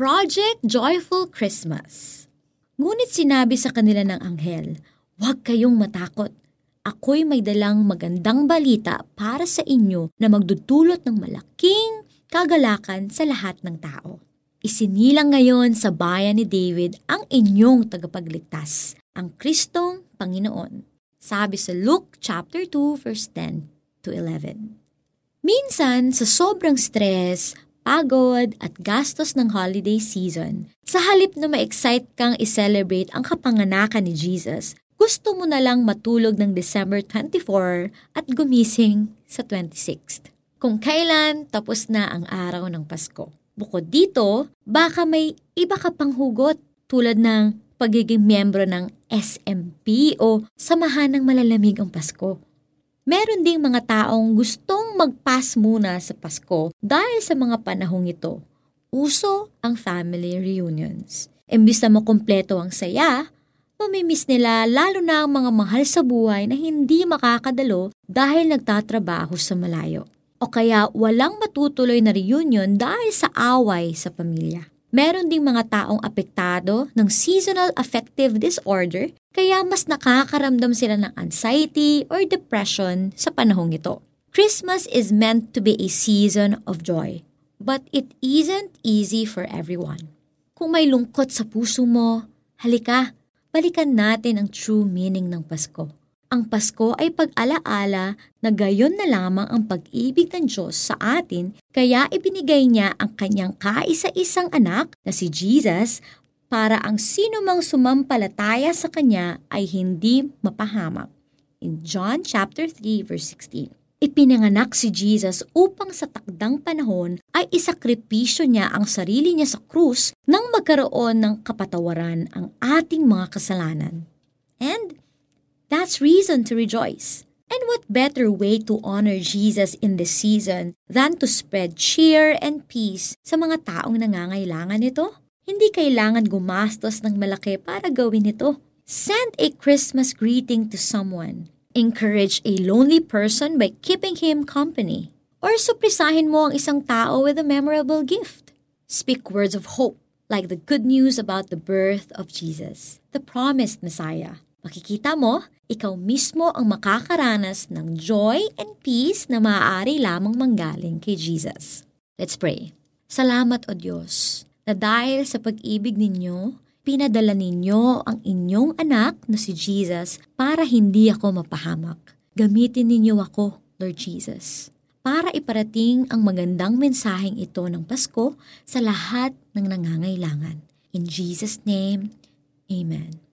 Project Joyful Christmas. Ngunit sinabi sa kanila ng anghel, Huwag kayong matakot. Ako'y may dalang magandang balita para sa inyo na magdudulot ng malaking kagalakan sa lahat ng tao. Isinilang ngayon sa bayan ni David ang inyong tagapagligtas, ang Kristong Panginoon. Sabi sa Luke chapter 2 verse 10 to 11. Minsan, sa sobrang stress, pagod at gastos ng holiday season, sa halip na ma-excite kang i-celebrate ang kapanganakan ni Jesus, gusto mo na lang matulog ng December 24 at gumising sa 26th. Kung kailan tapos na ang araw ng Pasko. Bukod dito, baka may iba ka pang hugot tulad ng pagiging miyembro ng SMP o samahan ng malalamig ang Pasko. Meron ding mga taong gustong mag-pass muna sa Pasko dahil sa mga panahong ito. Uso ang family reunions. Imbis na makumpleto ang saya, mamimiss nila lalo na ang mga mahal sa buhay na hindi makakadalo dahil nagtatrabaho sa malayo. O kaya walang matutuloy na reunion dahil sa away sa pamilya. Meron ding mga taong apektado ng seasonal affective disorder kaya mas nakakaramdam sila ng anxiety or depression sa panahong ito. Christmas is meant to be a season of joy, but it isn't easy for everyone. Kung may lungkot sa puso mo, halika, balikan natin ang true meaning ng Pasko. Ang Pasko ay pag-alaala na gayon na lamang ang pag-ibig ng Diyos sa atin kaya ibinigay niya ang kanyang kaisa-isang anak na si Jesus para ang sino mang sumampalataya sa kanya ay hindi mapahamak. In John chapter 3 verse 16. Ipinanganak si Jesus upang sa takdang panahon ay isakripisyo niya ang sarili niya sa krus nang magkaroon ng kapatawaran ang ating mga kasalanan. And that's reason to rejoice. And what better way to honor Jesus in this season than to spread cheer and peace sa mga taong nangangailangan nito? Hindi kailangan gumastos ng malaki para gawin ito. Send a Christmas greeting to someone Encourage a lonely person by keeping him company. Or suprisahin mo ang isang tao with a memorable gift. Speak words of hope, like the good news about the birth of Jesus, the promised Messiah. Makikita mo, ikaw mismo ang makakaranas ng joy and peace na maaari lamang manggaling kay Jesus. Let's pray. Salamat o Diyos na dahil sa pag-ibig ninyo, pinadala ninyo ang inyong anak na si Jesus para hindi ako mapahamak. Gamitin ninyo ako, Lord Jesus, para iparating ang magandang mensaheng ito ng Pasko sa lahat ng nangangailangan. In Jesus' name, Amen.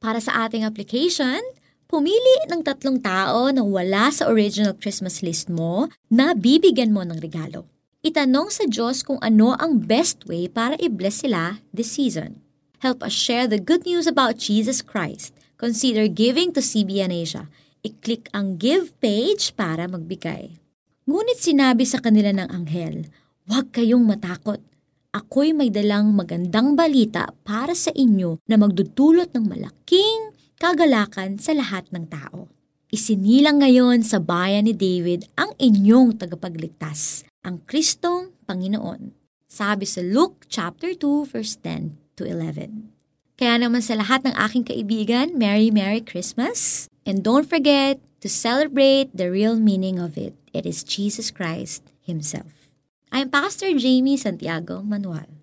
Para sa ating application, pumili ng tatlong tao na wala sa original Christmas list mo na bibigyan mo ng regalo. Itanong sa Diyos kung ano ang best way para i-bless sila this season. Help us share the good news about Jesus Christ. Consider giving to CBN Asia. I-click ang Give page para magbigay. Ngunit sinabi sa kanila ng anghel, Huwag kayong matakot. Ako'y may dalang magandang balita para sa inyo na magdudulot ng malaking kagalakan sa lahat ng tao. Isinilang ngayon sa bayan ni David ang inyong tagapagligtas, ang Kristong Panginoon. Sabi sa Luke chapter 2 verse 10 to 11. Kaya naman sa lahat ng aking kaibigan, Merry Merry Christmas. And don't forget to celebrate the real meaning of it. It is Jesus Christ Himself. I'm Pastor Jamie Santiago Manuel.